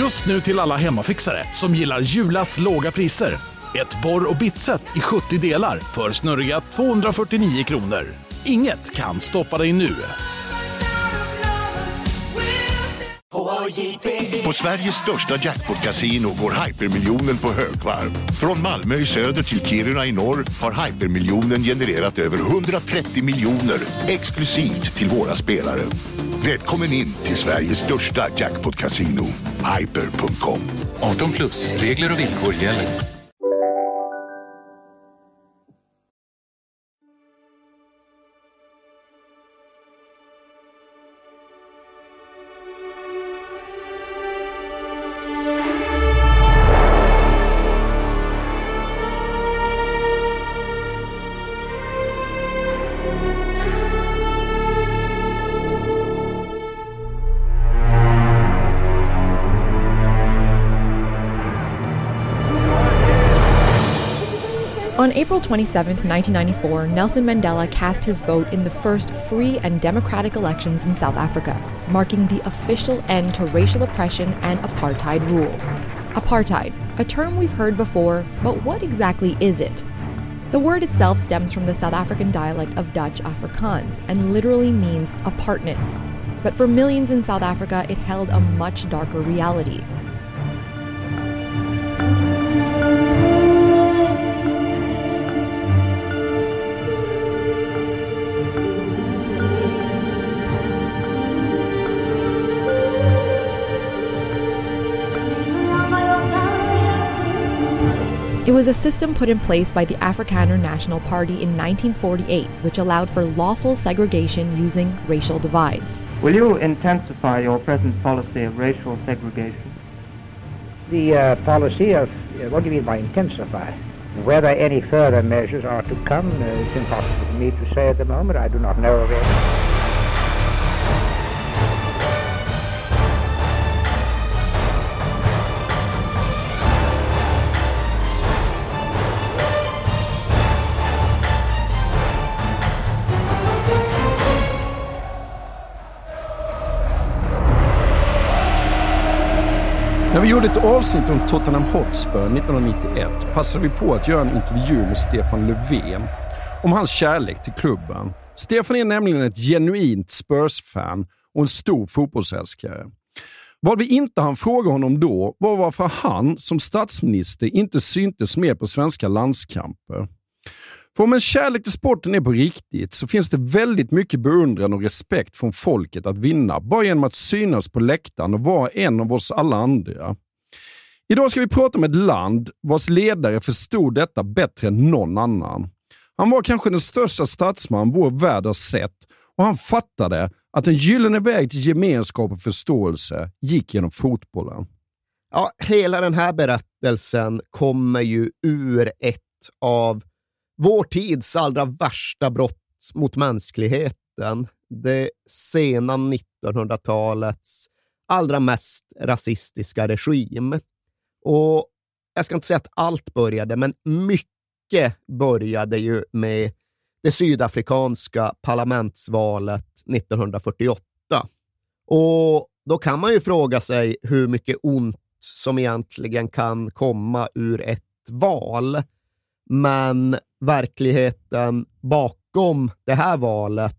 Just nu till alla hemmafixare som gillar Julas låga priser. Ett borr och bitset i 70 delar för snurriga 249 kronor. Inget kan stoppa dig nu. På Sveriges största jackpot-kasino går hypermiljonen på högvarv. Från Malmö i söder till Kiruna i norr har hypermiljonen genererat över 130 miljoner exklusivt till våra spelare. Välkommen in till Sveriges största jackpot-kasino, hyper.com. 18 plus, regler och villkor gäller. April 27, 1994, Nelson Mandela cast his vote in the first free and democratic elections in South Africa, marking the official end to racial oppression and apartheid rule. Apartheid, a term we've heard before, but what exactly is it? The word itself stems from the South African dialect of Dutch Afrikaans and literally means apartness. But for millions in South Africa, it held a much darker reality. Was a system put in place by the Afrikaner National Party in 1948, which allowed for lawful segregation using racial divides. Will you intensify your present policy of racial segregation? The uh, policy of, uh, what do you mean by intensify? Whether any further measures are to come, uh, it's impossible for me to say at the moment. I do not know of any. Gjorde ett avsnitt om Tottenham Hotspur 1991 passade vi på att göra en intervju med Stefan Löfven om hans kärlek till klubben. Stefan är nämligen ett genuint Spurs-fan och en stor fotbollsälskare. Vad vi inte hann fråga honom då var varför han som statsminister inte syntes mer på svenska landskamper. För om en kärlek till sporten är på riktigt så finns det väldigt mycket beundran och respekt från folket att vinna bara genom att synas på läktaren och vara en av oss alla andra. Idag ska vi prata om ett land vars ledare förstod detta bättre än någon annan. Han var kanske den största statsman vår värld har sett och han fattade att en gyllene väg till gemenskap och förståelse gick genom fotbollen. Ja, hela den här berättelsen kommer ju ur ett av vår tids allra värsta brott mot mänskligheten. Det sena 1900-talets allra mest rasistiska regim. Och jag ska inte säga att allt började, men mycket började ju med det sydafrikanska parlamentsvalet 1948. Och då kan man ju fråga sig hur mycket ont som egentligen kan komma ur ett val. Men verkligheten bakom det här valet,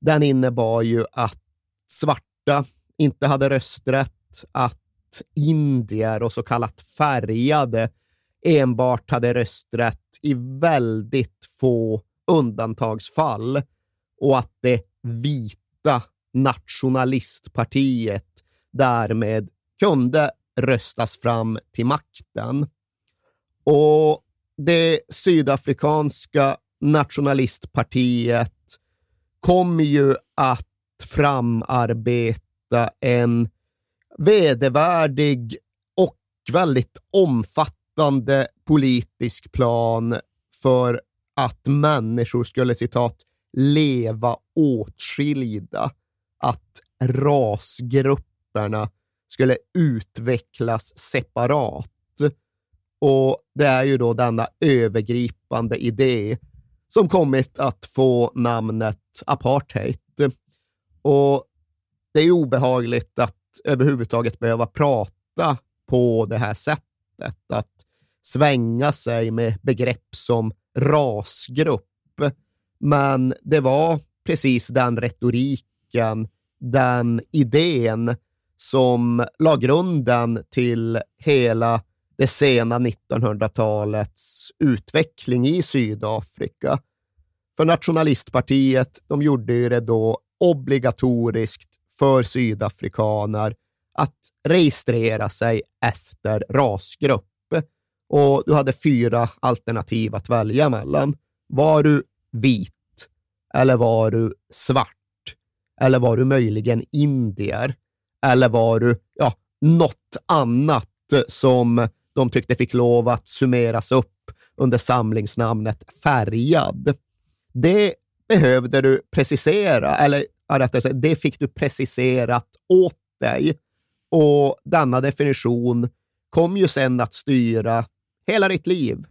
den innebar ju att svarta inte hade rösträtt, att indier och så kallat färgade enbart hade rösträtt i väldigt få undantagsfall och att det vita nationalistpartiet därmed kunde röstas fram till makten. Och det sydafrikanska nationalistpartiet kommer ju att framarbeta en vedervärdig och väldigt omfattande politisk plan för att människor skulle citat leva åtskilda, att rasgrupperna skulle utvecklas separat. Och det är ju då denna övergripande idé som kommit att få namnet apartheid. Och det är obehagligt att överhuvudtaget behöva prata på det här sättet. Att svänga sig med begrepp som rasgrupp. Men det var precis den retoriken, den idén som la grunden till hela det sena 1900-talets utveckling i Sydafrika. För nationalistpartiet, de gjorde ju det då obligatoriskt för sydafrikaner att registrera sig efter rasgrupp. Och du hade fyra alternativ att välja mellan. Var du vit? Eller var du svart? Eller var du möjligen indier? Eller var du ja, något annat som de tyckte fick lov att summeras upp under samlingsnamnet färgad? Det behövde du precisera, eller rättare sagt, det fick du preciserat åt dig. Och denna definition kom ju sen att styra hela ditt liv,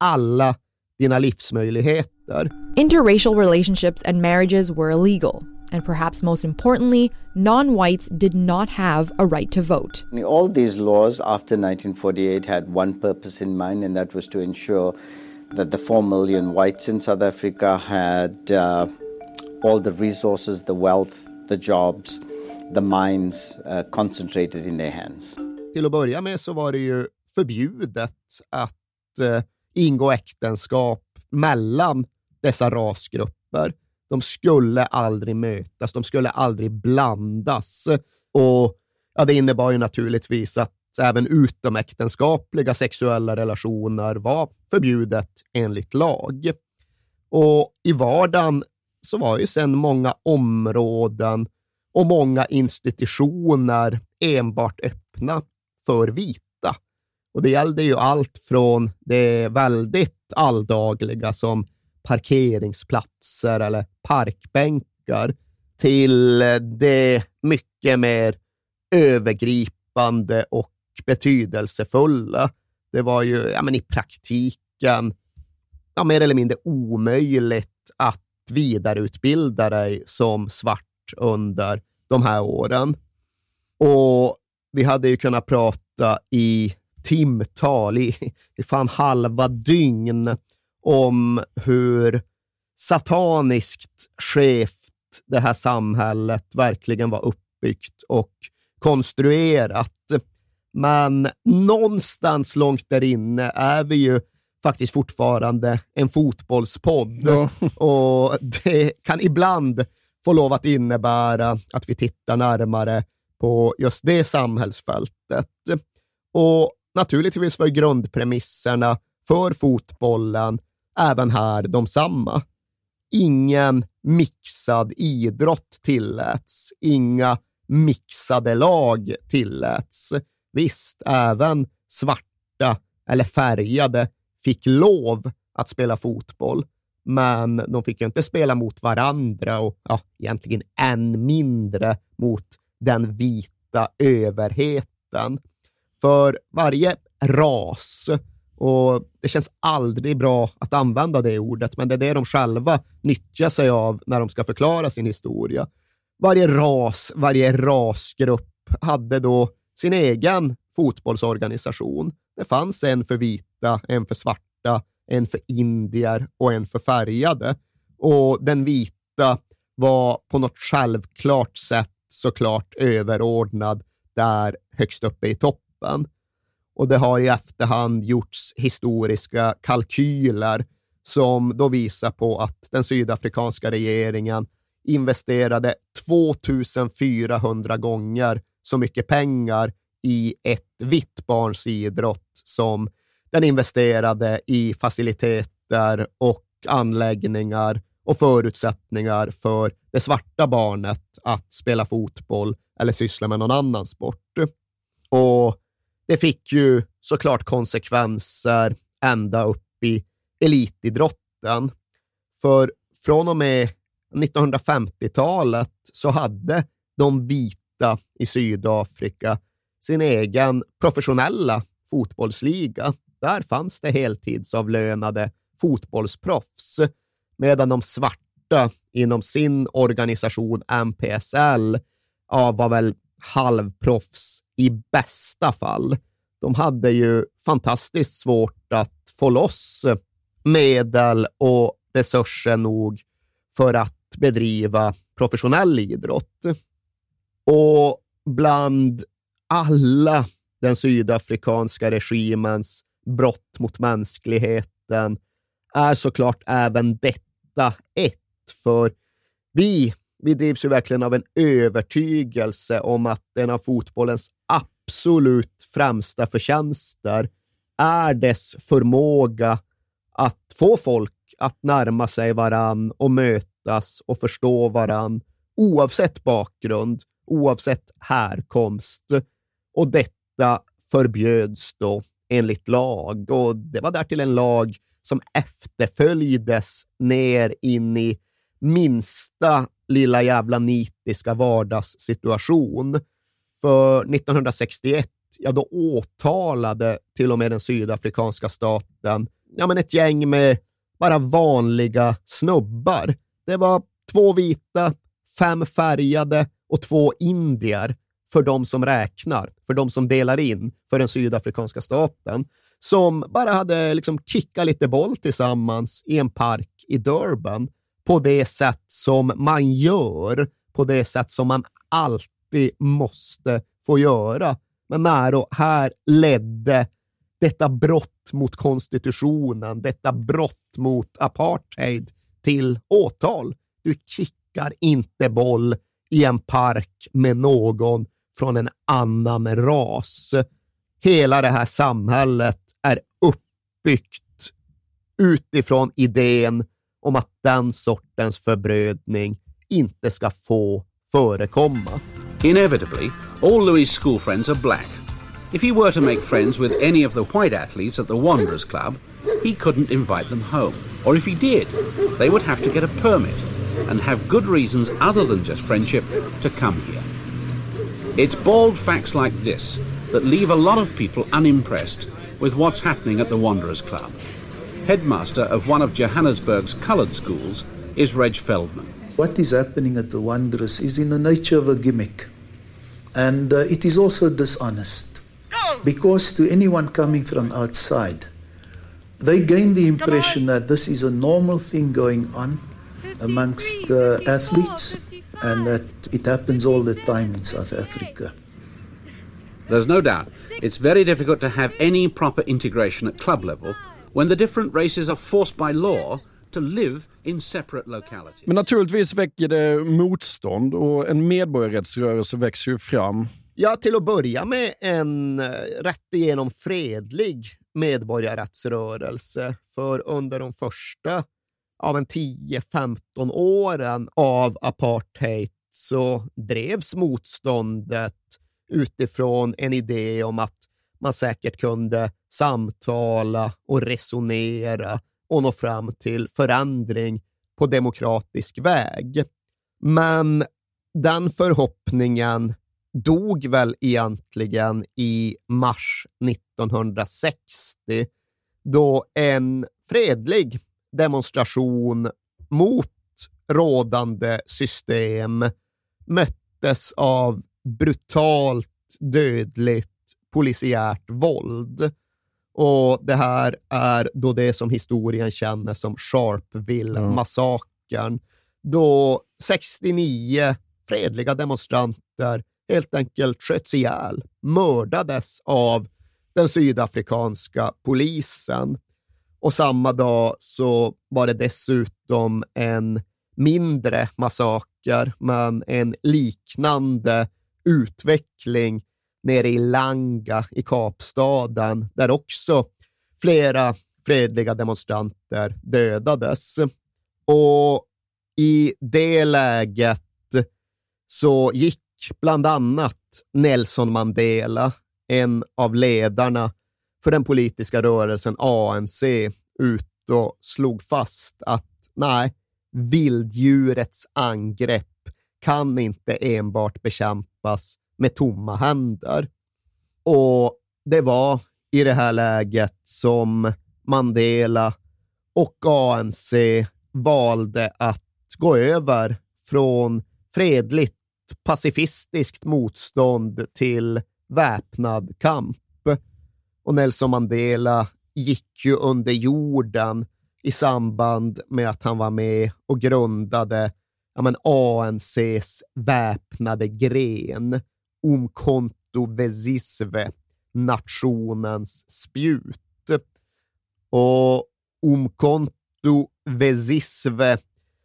alla dina livsmöjligheter. Interracial relationships and marriages were illegal. And perhaps most importantly, non whites did not have a right to vote. All these laws after 1948 had one purpose in mind, and that was to ensure that the 4 million whites in South Africa had uh, all the resources, the wealth, the jobs, the mines uh, concentrated in their hands. Till att börja med så var det ju förbjudet att uh, ingå äktenskap mellan dessa rasgrupper. De skulle aldrig mötas, de skulle aldrig blandas. Och ja, Det innebar ju naturligtvis att även utomäktenskapliga sexuella relationer var förbjudet enligt lag. Och i vardagen så var ju sedan många områden och många institutioner enbart öppna för vita. Och det gällde ju allt från det väldigt alldagliga som parkeringsplatser eller parkbänkar till det mycket mer övergripande och betydelsefulla. Det var ju ja, men i praktiken ja, mer eller mindre omöjligt att vidareutbilda dig som svart under de här åren. Och vi hade ju kunnat prata i timtal, i, i fan halva dygn, om hur sataniskt skevt det här samhället verkligen var uppbyggt och konstruerat. Men någonstans långt där inne är vi ju faktiskt fortfarande en fotbollspodd. Ja. Och det kan ibland få lov att innebära att vi tittar närmare på just det samhällsfältet. Och naturligtvis var grundpremisserna för fotbollen även här de samma. Ingen mixad idrott tilläts, inga mixade lag tilläts. Visst, även svarta eller färgade fick lov att spela fotboll, men de fick ju inte spela mot varandra och ja, egentligen än mindre mot den vita överheten. För varje ras, och det känns aldrig bra att använda det ordet, men det är det de själva nyttjar sig av när de ska förklara sin historia. Varje ras, varje rasgrupp hade då sin egen fotbollsorganisation. Det fanns en för vita, en för svarta, en för indier och en för färgade. Och den vita var på något självklart sätt såklart överordnad där högst uppe i toppen. Och det har i efterhand gjorts historiska kalkyler som då visar på att den sydafrikanska regeringen investerade 2400 gånger så mycket pengar i ett vitt barns idrott som den investerade i faciliteter och anläggningar och förutsättningar för det svarta barnet att spela fotboll eller syssla med någon annan sport. Och det fick ju såklart konsekvenser ända upp i elitidrotten. För från och med 1950-talet så hade de vita i Sydafrika sin egen professionella fotbollsliga. Där fanns det heltidsavlönade fotbollsproffs, medan de svarta inom sin organisation MPSL ja, var väl halvproffs i bästa fall. De hade ju fantastiskt svårt att få loss medel och resurser nog för att bedriva professionell idrott. Och bland alla den sydafrikanska regimens brott mot mänskligheten är såklart även detta ett. För vi, vi drivs ju verkligen av en övertygelse om att en av fotbollens absolut främsta förtjänster är dess förmåga att få folk att närma sig varann och mötas och förstå varann oavsett bakgrund, oavsett härkomst. Och detta förbjöds då enligt lag och det var därtill en lag som efterföljdes ner in i minsta lilla jävla nitiska vardagssituation. För 1961, ja då åtalade till och med den sydafrikanska staten ja, men ett gäng med bara vanliga snubbar. Det var två vita, fem färgade och två indier för de som räknar, för de som delar in för den sydafrikanska staten, som bara hade liksom kickat lite boll tillsammans i en park i Durban på det sätt som man gör, på det sätt som man alltid måste få göra. Men Naro, här ledde detta brott mot konstitutionen, detta brott mot apartheid till åtal. Du kickar inte boll i en park med någon från en annan ras. Hela det här samhället är uppbyggt utifrån idén om att den sortens förbrödning inte ska få förekomma. Inevitably, all Louis' school friends are black. If he were to make friends with any of the white athletes at the Wanderers Club, he couldn't invite them home. Or if he did, they would have to get a permit and have good reasons other than just friendship to come here. It's bald facts like this that leave a lot of people unimpressed with what's happening at the Wanderers Club. Headmaster of one of Johannesburg's coloured schools is Reg Feldman. What is happening at the Wanderers is in the nature of a gimmick. And uh, it is also dishonest. Because to anyone coming from outside, they gain the impression that this is a normal thing going on amongst uh, athletes and that it happens all the time in South Africa. There's no doubt it's very difficult to have any proper integration at club level when the different races are forced by law to live in separate localities. Men naturligtvis väcker det motstånd och en medborgarrättsrörelse växer ju fram. Ja, till att börja med en eh, rätt igenom fredlig medborgarrättsrörelse. För under de första av en 10-15 åren av apartheid så drevs motståndet utifrån en idé om att man säkert kunde samtala och resonera och nå fram till förändring på demokratisk väg. Men den förhoppningen dog väl egentligen i mars 1960 då en fredlig demonstration mot rådande system möttes av brutalt dödligt polisiärt våld. Och det här är då det som historien känner som Sharpeville-massakern, då 69 fredliga demonstranter helt enkelt sköts ihjäl, mördades av den sydafrikanska polisen. Och samma dag så var det dessutom en mindre massaker, men en liknande utveckling nere i Langa i Kapstaden, där också flera fredliga demonstranter dödades. Och i det läget så gick bland annat Nelson Mandela, en av ledarna för den politiska rörelsen ANC, ut och slog fast att nej, vilddjurets angrepp kan inte enbart bekämpas med tomma händer. Och det var i det här läget som Mandela och ANC valde att gå över från fredligt pacifistiskt motstånd till väpnad kamp. Och Nelson Mandela gick ju under jorden i samband med att han var med och grundade ja, men ANCs väpnade gren, Umkonto Vesisve, nationens spjut. Och Umkonto Vesisve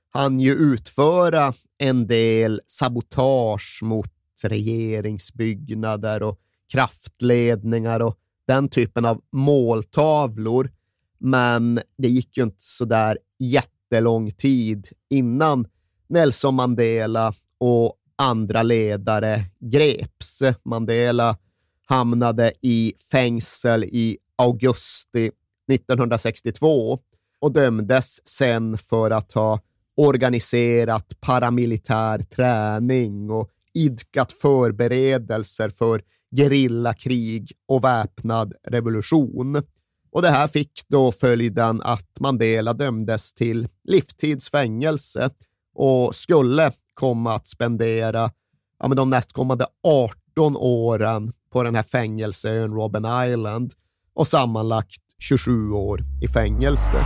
han ju utföra en del sabotage mot regeringsbyggnader och kraftledningar och den typen av måltavlor. Men det gick ju inte så där jättelång tid innan Nelson Mandela och andra ledare greps. Mandela hamnade i fängsel i augusti 1962 och dömdes sen för att ha organiserat paramilitär träning och idkat förberedelser för gerillakrig och väpnad revolution. Och det här fick då följden att Mandela dömdes till livstidsfängelse och skulle komma att spendera ja, men de nästkommande 18 åren på den här fängelseön Robben Island och sammanlagt 27 år i fängelse.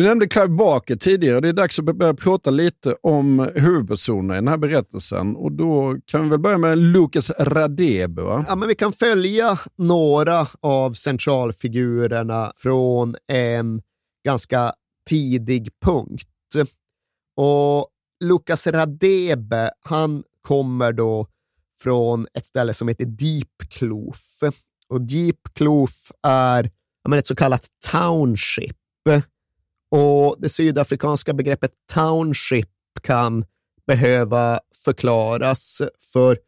Du nämnde Clive Barker tidigare. Det är dags att börja prata lite om huvudpersonerna i den här berättelsen. Och Då kan vi väl börja med Lucas Radebe. Va? Ja, men vi kan följa några av centralfigurerna från en ganska tidig punkt. Och Lucas Radebe, han kommer då från ett ställe som heter Deep Kloof. Och Deep Kloof är ja, ett så kallat township och det sydafrikanska begreppet township kan behöva förklaras, för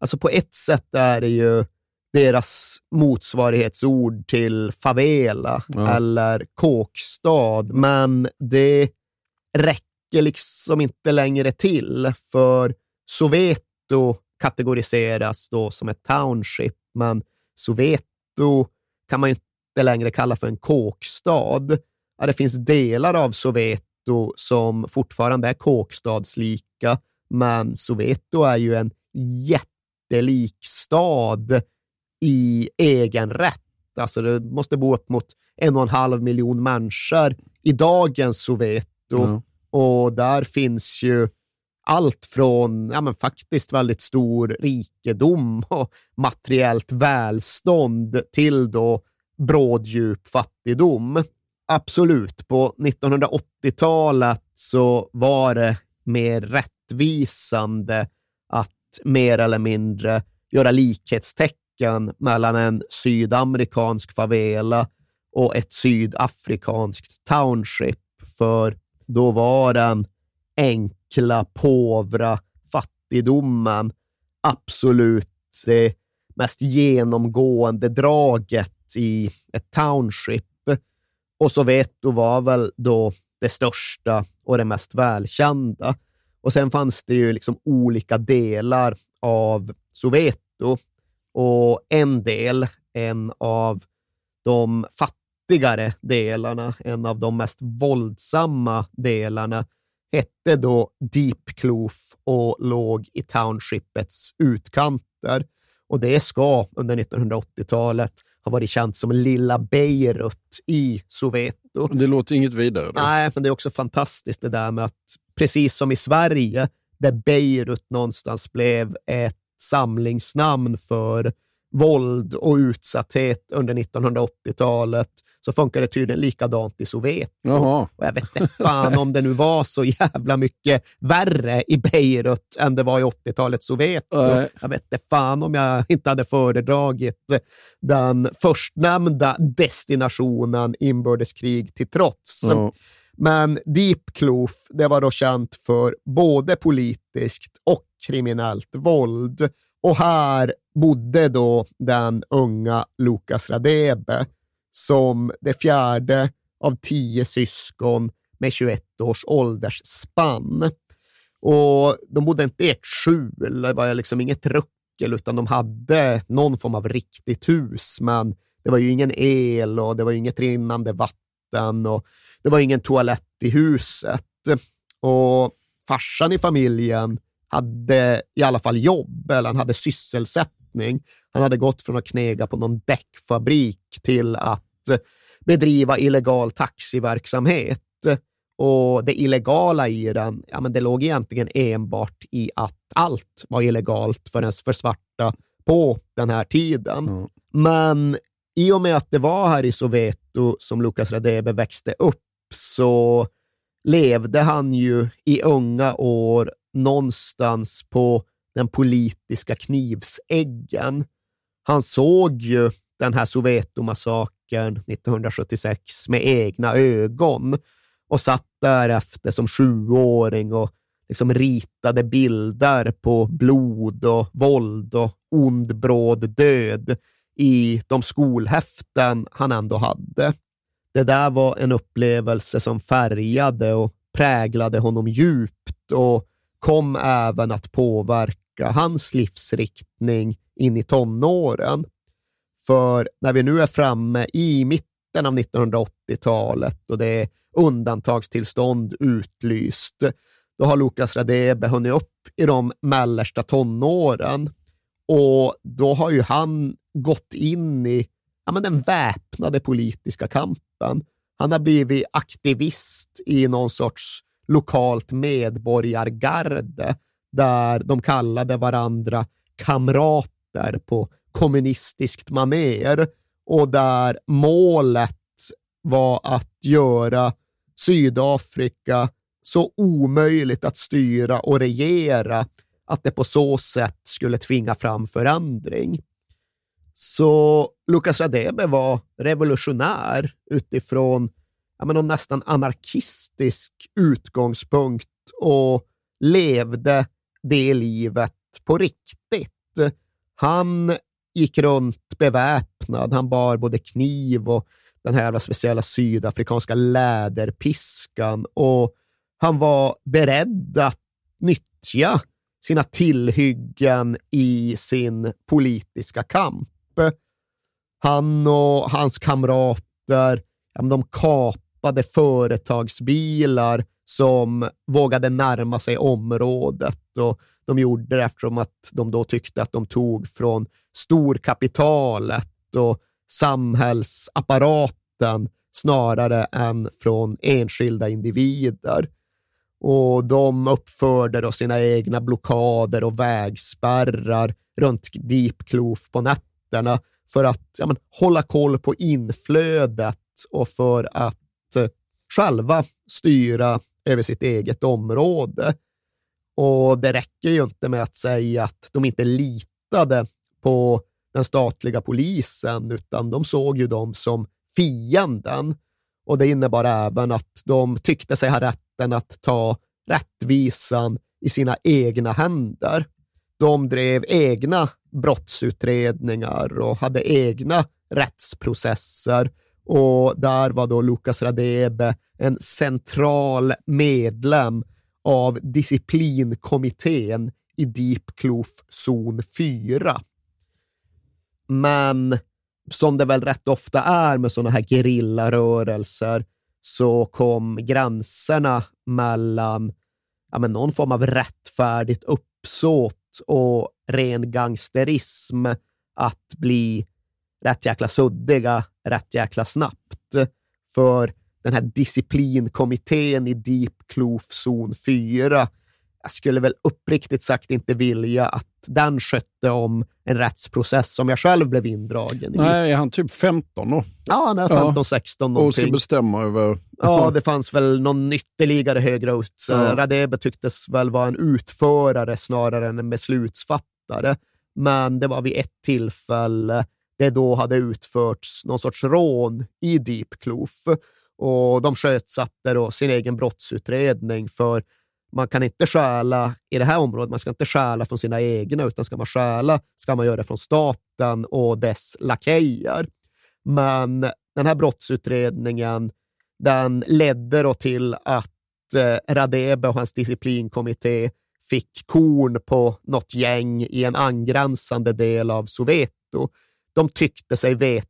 alltså på ett sätt är det ju deras motsvarighetsord till favela ja. eller kåkstad, men det räcker liksom inte längre till, för Soweto kategoriseras då som ett township, men Soweto kan man ju inte längre kalla för en kåkstad ja, det finns delar av Soweto som fortfarande är kåkstadslika, men Soweto är ju en jättelik stad i egen rätt. Alltså det måste bo upp mot en och en halv miljon människor i dagens Soweto. Mm. Och där finns ju allt från ja, men faktiskt väldigt stor rikedom och materiellt välstånd till då bråddjup fattigdom. Absolut, på 1980-talet så var det mer rättvisande att mer eller mindre göra likhetstecken mellan en sydamerikansk favela och ett sydafrikanskt township, för då var den enkla, påvra fattigdomen absolut det mest genomgående draget i ett township. Och Soweto var väl då det största och det mest välkända. Och sen fanns det ju liksom olika delar av Soweto och en del, en av de fattigare delarna, en av de mest våldsamma delarna, hette då Deep Kloof och låg i townshipets utkanter. Och det ska under 1980-talet ha varit känt som Lilla Beirut i Soweto. Det låter inget vidare. Då. Nej, men det är också fantastiskt det där med att precis som i Sverige, där Beirut någonstans blev ett samlingsnamn för våld och utsatthet under 1980-talet, så funkar det tydligen likadant i. Jaha. Och jag vet inte fan om det nu var så jävla mycket värre i Beirut än det var i 80-talets Soweto. Nej. Jag vet inte fan om jag inte hade föredragit den förstnämnda destinationen inbördeskrig till trots. Ja. Men Deep Kloof, det var då känt för både politiskt och kriminellt våld. Och här bodde då den unga Lukas Radebe som det fjärde av tio syskon med 21 års åldersspann. Och de bodde inte i ett skjul, det var liksom inget ruckel, utan de hade någon form av riktigt hus, men det var ju ingen el och det var inget rinnande vatten och det var ingen toalett i huset. Och farsan i familjen hade i alla fall jobb, eller han hade sysselsättning. Han hade gått från att knega på någon däckfabrik till att bedriva illegal taxiverksamhet. Och det illegala i den, ja, men det låg egentligen enbart i att allt var illegalt för, för svarta på den här tiden. Mm. Men i och med att det var här i Soweto som Lukas Radebe växte upp så levde han ju i unga år någonstans på den politiska knivsäggen. Han såg ju den här Soweto-massakern 1976 med egna ögon och satt därefter som sjuåring och liksom ritade bilder på blod och våld och ond bråd död i de skolhäften han ändå hade. Det där var en upplevelse som färgade och präglade honom djupt och kom även att påverka hans livsriktning in i tonåren. För när vi nu är framme i mitten av 1980-talet och det är undantagstillstånd utlyst, då har Lukas Radebe hunnit upp i de mellersta tonåren och då har ju han gått in i ja, men den väpnade politiska kampen. Han har blivit aktivist i någon sorts lokalt medborgargarde där de kallade varandra kamrater på kommunistiskt maner och där målet var att göra Sydafrika så omöjligt att styra och regera att det på så sätt skulle tvinga fram förändring. Så Lucas Radebe var revolutionär utifrån ja, men nästan anarkistisk utgångspunkt och levde det livet på riktigt. Han gick runt beväpnad. Han bar både kniv och den här speciella sydafrikanska läderpiskan och han var beredd att nyttja sina tillhyggen i sin politiska kamp. Han och hans kamrater, de kapade företagsbilar som vågade närma sig området och de gjorde det eftersom att de då tyckte att de tog från storkapitalet och samhällsapparaten snarare än från enskilda individer. Och de uppförde då sina egna blockader och vägspärrar runt Deep Kloof på nätterna för att ja, men, hålla koll på inflödet och för att eh, själva styra över sitt eget område. Och det räcker ju inte med att säga att de inte litade på den statliga polisen, utan de såg ju dem som fienden. Och det innebar även att de tyckte sig ha rätten att ta rättvisan i sina egna händer. De drev egna brottsutredningar och hade egna rättsprocesser och där var då Lukas Radebe en central medlem av disciplinkommittén i Deep Kloof zon 4. Men som det väl rätt ofta är med sådana här gerillarörelser så kom gränserna mellan ja, men någon form av rättfärdigt uppsåt och ren gangsterism att bli rätt jäkla suddiga rätt jäkla snabbt. För den här disciplinkommittén i Deep Kloof zon 4, jag skulle väl uppriktigt sagt inte vilja att den skötte om en rättsprocess som jag själv blev indragen i. Nej, är han typ 15 då? Ja, han är 15-16 ja. någonting. Och ska bestämma över... Ja, det fanns väl någon ytterligare högre ut. Ja. Radebe tycktes väl vara en utförare snarare än en beslutsfattare. Men det var vid ett tillfälle det då hade utförts någon sorts rån i Deep Kloof och de sjösatte då sin egen brottsutredning för man kan inte stjäla i det här området, man ska inte stjäla från sina egna, utan ska man stjäla ska man göra det från staten och dess lakejer. Men den här brottsutredningen, den ledde då till att eh, Radebe och hans disciplinkommitté fick korn på något gäng i en angränsande del av Soveto de tyckte sig veta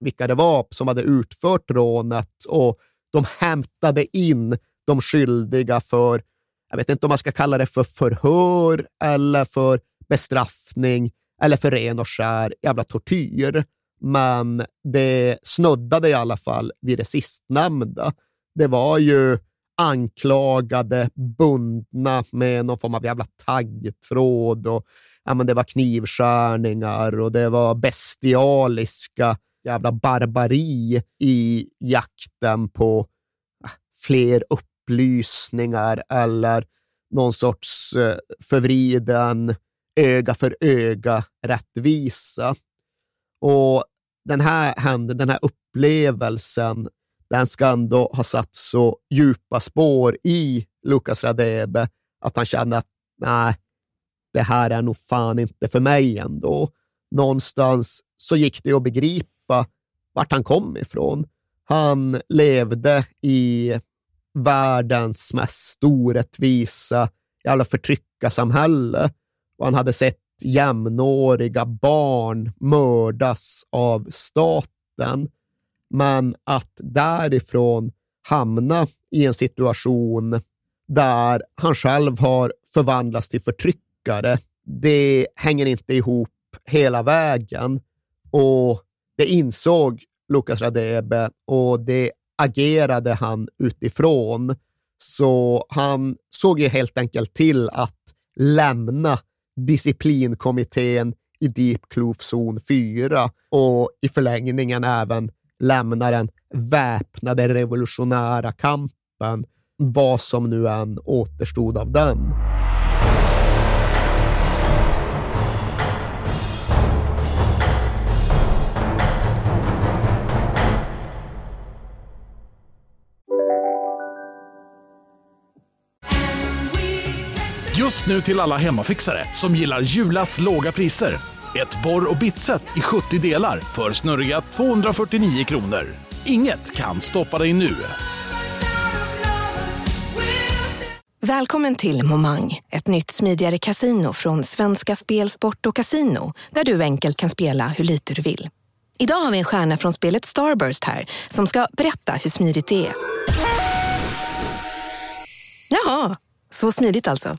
vilka det var som hade utfört rånet och de hämtade in de skyldiga för, jag vet inte om man ska kalla det för förhör eller för bestraffning eller för ren och skär jävla tortyr. Men det snuddade i alla fall vid det sistnämnda. Det var ju anklagade, bundna med någon form av jävla taggtråd och ja, men det var knivskärningar och det var bestialiska jävla barbari i jakten på ah, fler upplysningar eller någon sorts eh, förvriden öga för öga rättvisa. Och den här händelsen, den här upplevelsen, den ska ändå ha satt så djupa spår i Lukas Radebe att han kände att nej, det här är nog fan inte för mig ändå. Någonstans så gick det att begripa vart han kom ifrån. Han levde i världens mest orättvisa jävla förtryckarsamhälle och han hade sett jämnåriga barn mördas av staten. Men att därifrån hamna i en situation där han själv har förvandlats till förtryckare, det hänger inte ihop hela vägen. Och det insåg Lukas Radebe och det agerade han utifrån. Så han såg ju helt enkelt till att lämna disciplinkommittén i Deep Kloof zon 4 och i förlängningen även lämna den väpnade revolutionära kampen, vad som nu än återstod av den. Just nu till alla hemmafixare som gillar Julas låga priser. Ett borr och bitset i 70 delar för snurriga 249 kronor. Inget kan stoppa dig nu. Välkommen till Momang, ett nytt smidigare casino från Svenska Spel, Sport och Casino där du enkelt kan spela hur lite du vill. Idag har vi en stjärna från spelet Starburst här som ska berätta hur smidigt det är. Jaha, så smidigt alltså.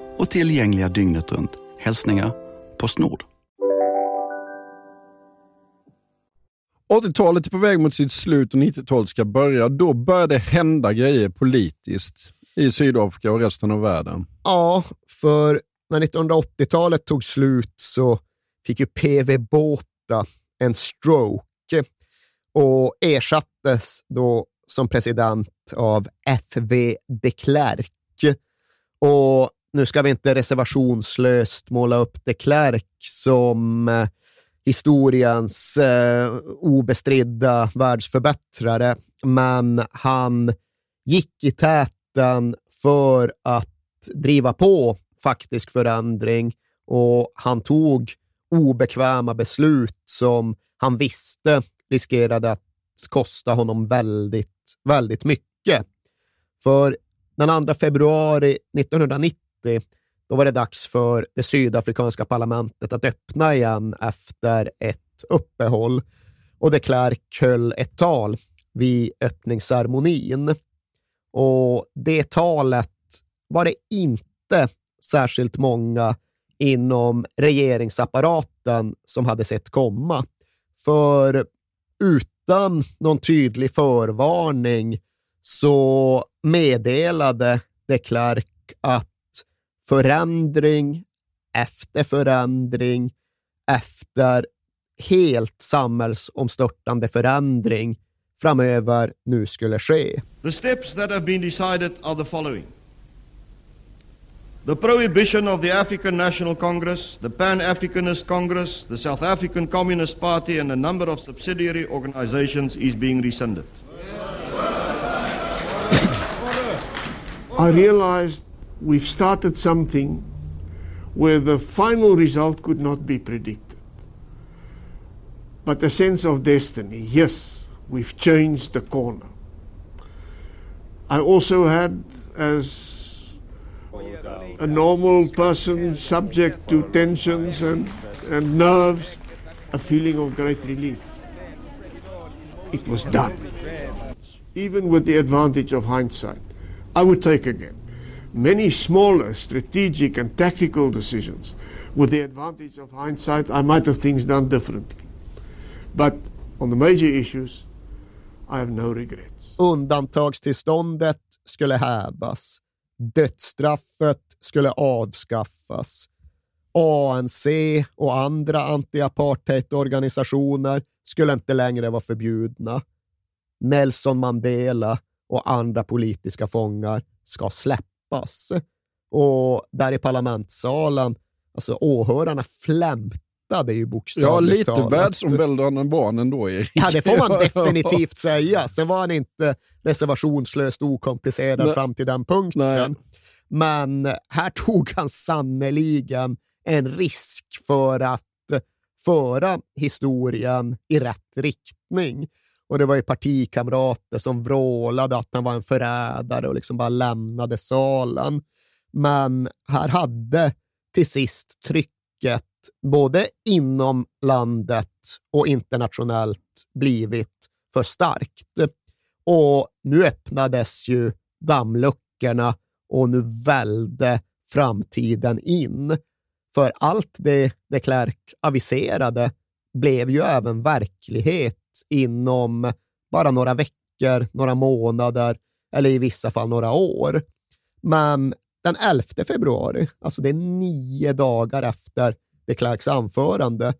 och tillgängliga dygnet runt. Hälsningar Postnord. 80-talet är på väg mot sitt slut och 90-talet ska börja. Då börjar det hända grejer politiskt i Sydafrika och resten av världen. Ja, för när 1980-talet tog slut så fick ju PV Botha en stroke och ersattes då som president av FV de Klerk. Och nu ska vi inte reservationslöst måla upp de Klerk som eh, historiens eh, obestridda världsförbättrare, men han gick i täten för att driva på faktisk förändring och han tog obekväma beslut som han visste riskerade att kosta honom väldigt, väldigt mycket. För den 2 februari 1990 då var det dags för det sydafrikanska parlamentet att öppna igen efter ett uppehåll och de Klerk höll ett tal vid öppningsceremonin. Och det talet var det inte särskilt många inom regeringsapparaten som hade sett komma. För utan någon tydlig förvarning så meddelade de Klerk att förändring efter förändring efter helt samhällsomstörtande förändring framöver nu skulle ske. The steps that have been decided are the following. The prohibition of the African National Congress, the Pan-Africanist Congress, the South African Communist Party and a number of subsidiary organizations is being rescinded. I realized we've started something where the final result could not be predicted. But a sense of destiny, yes, we've changed the corner. I also had, as a normal person subject to tensions and, and nerves, a feeling of great relief. It was done. Even with the advantage of hindsight, I would take again many smaller strategic and tactical decisions. With the advantage of hindsight, I might have things done differently. But on the major issues, I have no regrets. Undantagstillståndet skulle hävas. Dödsstraffet skulle avskaffas. ANC och andra anti-apartheid-organisationer skulle inte längre vara förbjudna. Nelson Mandela och andra politiska fångar ska släppas. Och där i parlamentssalen, alltså åhörarna flämtade ju bokstavligt Ja, lite talat. världsomvälvande barn ändå, Erik. Ja, det får man definitivt säga. Sen var han inte reservationslöst okomplicerad Nej. fram till den punkten. Men här tog han sannoliken en risk för att föra historien i rätt riktning. Och det var ju partikamrater som vrålade att han var en förrädare och liksom bara lämnade salen. Men här hade till sist trycket både inom landet och internationellt blivit för starkt. Och nu öppnades ju dammluckorna och nu välde framtiden in. För allt det de Klerk aviserade blev ju även verklighet inom bara några veckor, några månader eller i vissa fall några år. Men den 11 februari, alltså det är nio dagar efter de Klerks anförande,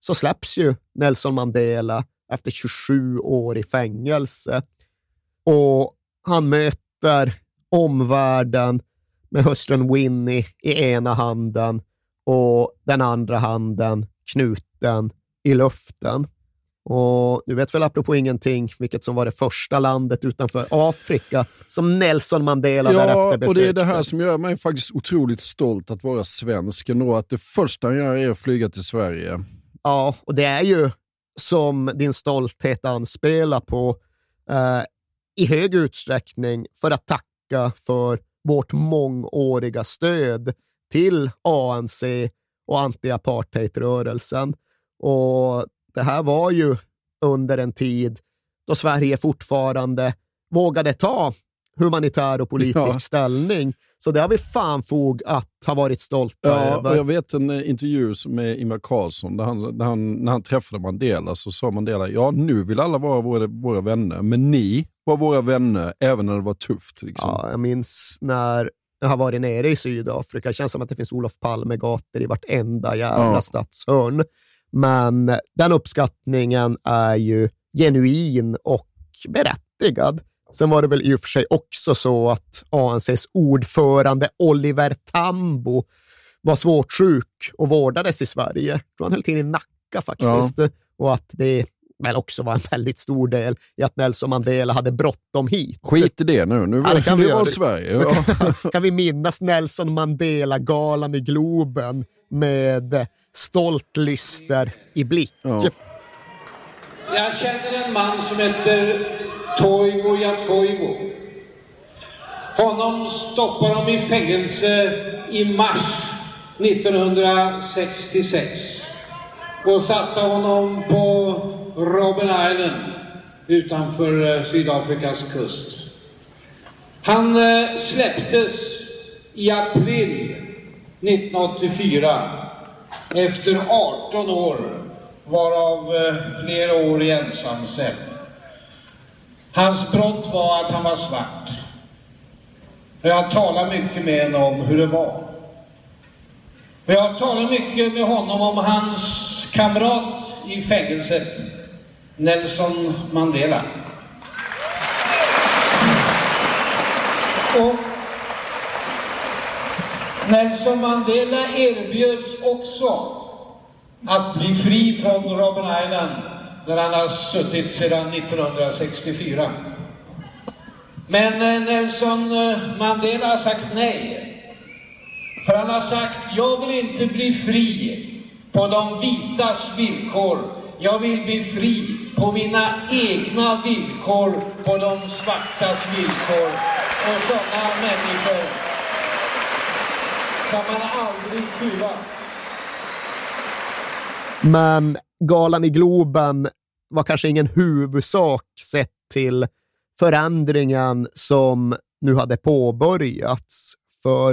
så släpps ju Nelson Mandela efter 27 år i fängelse. Och han möter omvärlden med hustrun Winnie i ena handen och den andra handen knuten i luften. Och du vet väl apropå ingenting vilket som var det första landet utanför Afrika som Nelson Mandela ja, därefter besökte. och det är det här som gör mig faktiskt otroligt stolt att vara svensk. Ändå, att det första han gör är att flyga till Sverige. Ja, och det är ju som din stolthet anspelar på eh, i hög utsträckning för att tacka för vårt mångåriga stöd till ANC och anti-apartheidrörelsen. Och det här var ju under en tid då Sverige fortfarande vågade ta humanitär och politisk ja. ställning. Så det har vi fan fog att ha varit stolta ja, över. Jag vet en eh, intervju med Ingvar Carlsson, där han, där han, när han träffade Mandela så sa Mandela, ja nu vill alla vara våra, våra vänner, men ni var våra vänner även när det var tufft. Liksom. Ja, jag minns när jag har varit nere i Sydafrika. Det känns som att det finns Olof Palme-gator i vartenda jävla ja. stadshörn. Men den uppskattningen är ju genuin och berättigad. Sen var det väl i och för sig också så att ANCs ordförande Oliver Tambo var svårt sjuk och vårdades i Sverige. Jag tror han höll till i Nacka faktiskt. Ja. Och att det väl också var en väldigt stor del i att Nelson Mandela hade bråttom hit. Skit i det nu, nu ja, kan vi vara Sverige. Ja. kan vi minnas Nelson Mandela-galan i Globen med stolt lyster i blick. Ja. Jag känner en man som heter Toivo Jatoivo. Honom stoppade de i fängelse i mars 1966 och satte honom på Robben Island utanför eh, Sydafrikas kust. Han eh, släpptes i april 1984 efter 18 år varav eh, flera år i ensamcell. Hans brott var att han var svart. Jag talade mycket med honom om hur det var. Jag talade mycket med honom om hans kamrat i fängelset, Nelson Mandela. Och Nelson Mandela erbjöds också att bli fri från Robben Island där han har suttit sedan 1964. Men eh, Nelson eh, Mandela har sagt nej. För han har sagt, jag vill inte bli fri på de vitas villkor. Jag vill bli fri på mina egna villkor, på de svartas villkor. Och sådana människor kan man aldrig skylla. Men galan i Globen var kanske ingen huvudsak sett till förändringen som nu hade påbörjats. För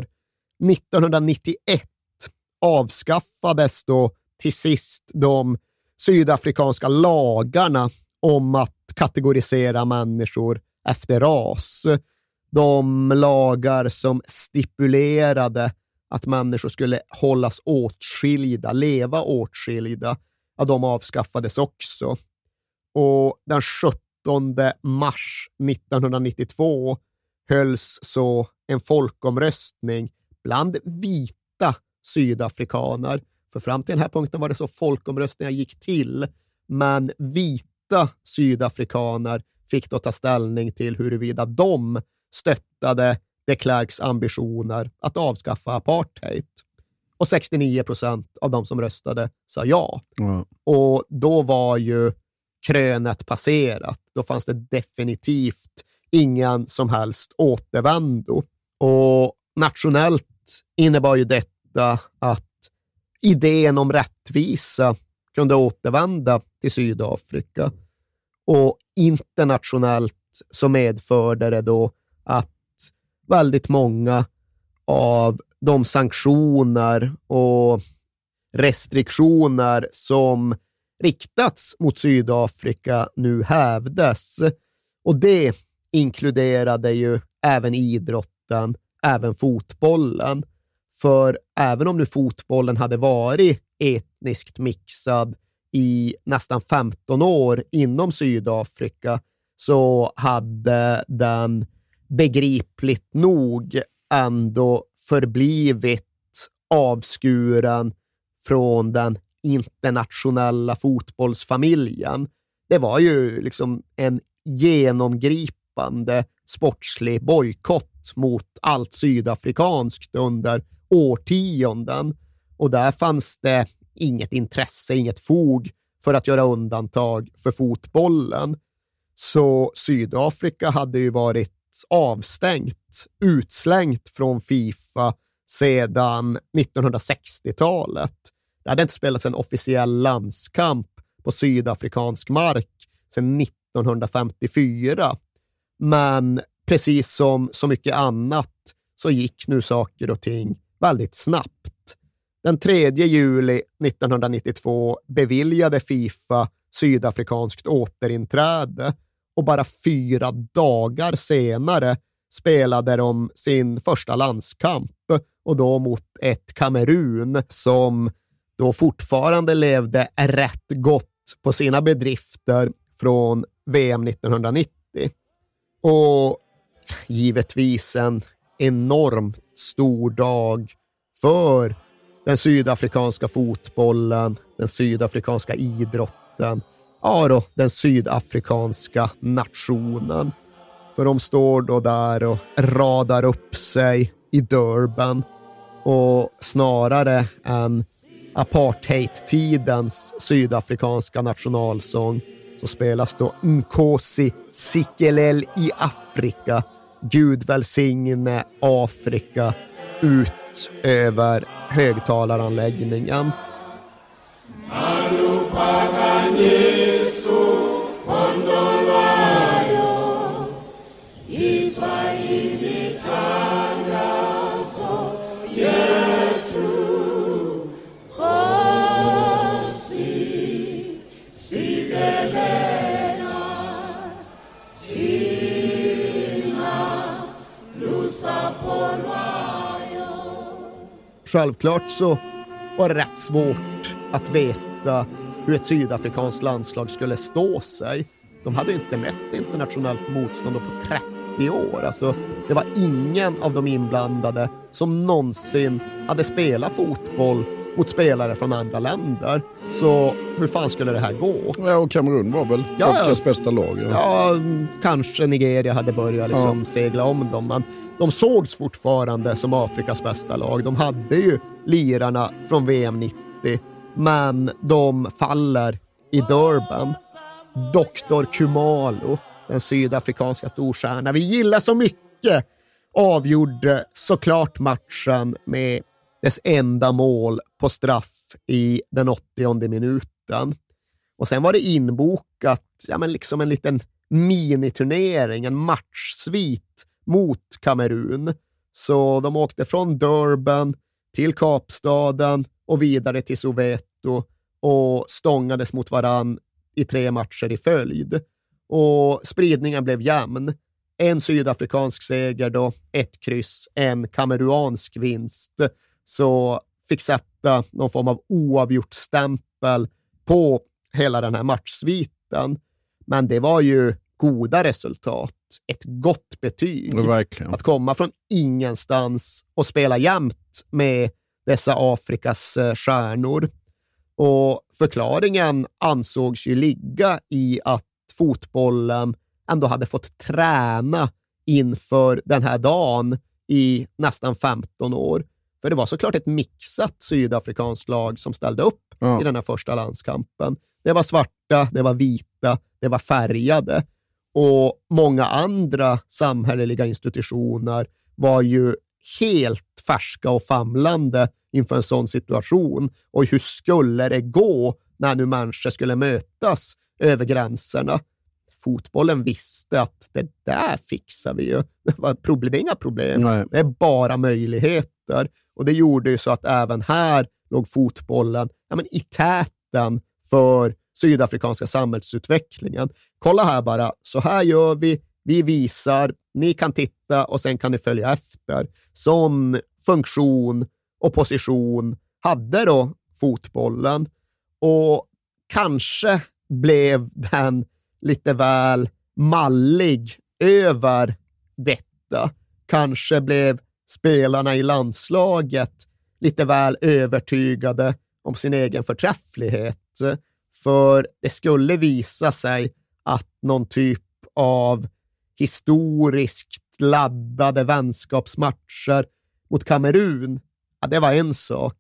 1991 avskaffades då till sist de sydafrikanska lagarna om att kategorisera människor efter ras. De lagar som stipulerade att människor skulle hållas åtskilda, leva åtskilda, ja, de avskaffades också. Och den 17 mars 1992 hölls så en folkomröstning bland vita sydafrikaner. För fram till den här punkten var det så folkomröstningar gick till, men vita sydafrikaner fick då ta ställning till huruvida de stöttade de Klerks ambitioner att avskaffa apartheid. Och 69 procent av de som röstade sa ja. Mm. Och då var ju krönet passerat. Då fanns det definitivt ingen som helst återvändo. Och nationellt innebar ju detta att idén om rättvisa kunde återvända till Sydafrika. Och internationellt så medförde det då att väldigt många av de sanktioner och restriktioner som riktats mot Sydafrika nu hävdes. Och det inkluderade ju även idrotten, även fotbollen. För även om nu fotbollen hade varit etniskt mixad i nästan 15 år inom Sydafrika så hade den begripligt nog ändå förblivit avskuren från den internationella fotbollsfamiljen. det var ju liksom en genomgripande sportslig bojkott mot allt sydafrikanskt under årtionden. Och där fanns det inget intresse, inget fog för att göra undantag för fotbollen. Så Sydafrika hade ju varit avstängt, utslängt från Fifa sedan 1960-talet. Det hade inte spelats en officiell landskamp på sydafrikansk mark sedan 1954. Men precis som så mycket annat så gick nu saker och ting väldigt snabbt. Den 3 juli 1992 beviljade Fifa sydafrikanskt återinträde och bara fyra dagar senare spelade de sin första landskamp och då mot ett Kamerun som då fortfarande levde rätt gott på sina bedrifter från VM 1990. Och givetvis en enormt stor dag för den sydafrikanska fotbollen, den sydafrikanska idrotten, ja då, den sydafrikanska nationen. För de står då där och radar upp sig i Durban och snarare än apartheidtidens sydafrikanska nationalsång så spelas då Nkosi Sikelel i Afrika, Gud välsigne Afrika, ut över högtalaranläggningen. Självklart så var det rätt svårt att veta hur ett sydafrikanskt landslag skulle stå sig. De hade inte mött internationellt motstånd på 30 år. Alltså, det var ingen av de inblandade som någonsin hade spelat fotboll mot spelare från andra länder. Så hur fan skulle det här gå? Ja, och Kamerun var väl ja, Afrikas bästa lag? Ja. ja. kanske Nigeria hade börjat liksom ja. segla om dem, men de sågs fortfarande som Afrikas bästa lag. De hade ju lirarna från VM 90, men de faller i Durban. Dr. Kumalo, den sydafrikanska storstjärna vi gillar så mycket, avgjorde såklart matchen med dess enda mål på straff i den 80 minuten. Och sen var det inbokat, ja men liksom en liten miniturnering, en matchsvit mot Kamerun. Så de åkte från Durban till Kapstaden och vidare till Soweto och stångades mot varann i tre matcher i följd. Och spridningen blev jämn. En sydafrikansk seger då, ett kryss, en kameruansk vinst. Så fick sätta någon form av oavgjort stämpel på hela den här matchsviten. Men det var ju goda resultat, ett gott betyg. Verkligen. Att komma från ingenstans och spela jämt med dessa Afrikas eh, stjärnor. Och förklaringen ansågs ju ligga i att fotbollen ändå hade fått träna inför den här dagen i nästan 15 år. För det var såklart ett mixat sydafrikanskt lag som ställde upp ja. i den här första landskampen. Det var svarta, det var vita, det var färgade. Och många andra samhälleliga institutioner var ju helt färska och famlande inför en sån situation. Och hur skulle det gå när nu människor skulle mötas över gränserna? Fotbollen visste att det där fixar vi ju. Det är inga problem. Nej. Det är bara möjligheter. Och det gjorde ju så att även här låg fotbollen ja, men i täten för sydafrikanska samhällsutvecklingen. Kolla här bara, så här gör vi, vi visar, ni kan titta och sen kan ni följa efter. Sån funktion och position hade då fotbollen och kanske blev den lite väl mallig över detta. Kanske blev spelarna i landslaget lite väl övertygade om sin egen förträfflighet. För det skulle visa sig att någon typ av historiskt laddade vänskapsmatcher mot Kamerun, ja, det var en sak.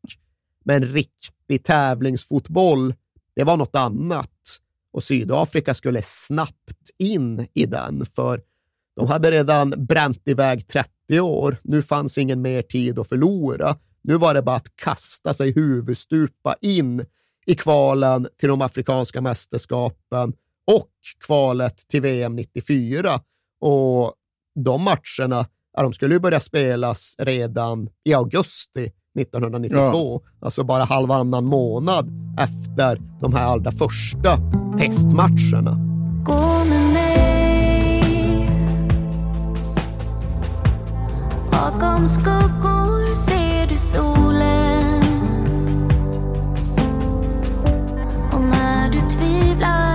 Men riktig tävlingsfotboll, det var något annat. Och Sydafrika skulle snabbt in i den, för de hade redan bränt iväg 30 år. Nu fanns ingen mer tid att förlora. Nu var det bara att kasta sig huvudstupa in i kvalen till de afrikanska mästerskapen och kvalet till VM 94. Och de matcherna de skulle ju börja spelas redan i augusti 1992, ja. alltså bara halvannan månad efter de här allra första testmatcherna. Bakom skuggor ser du solen. Och när du tvivlar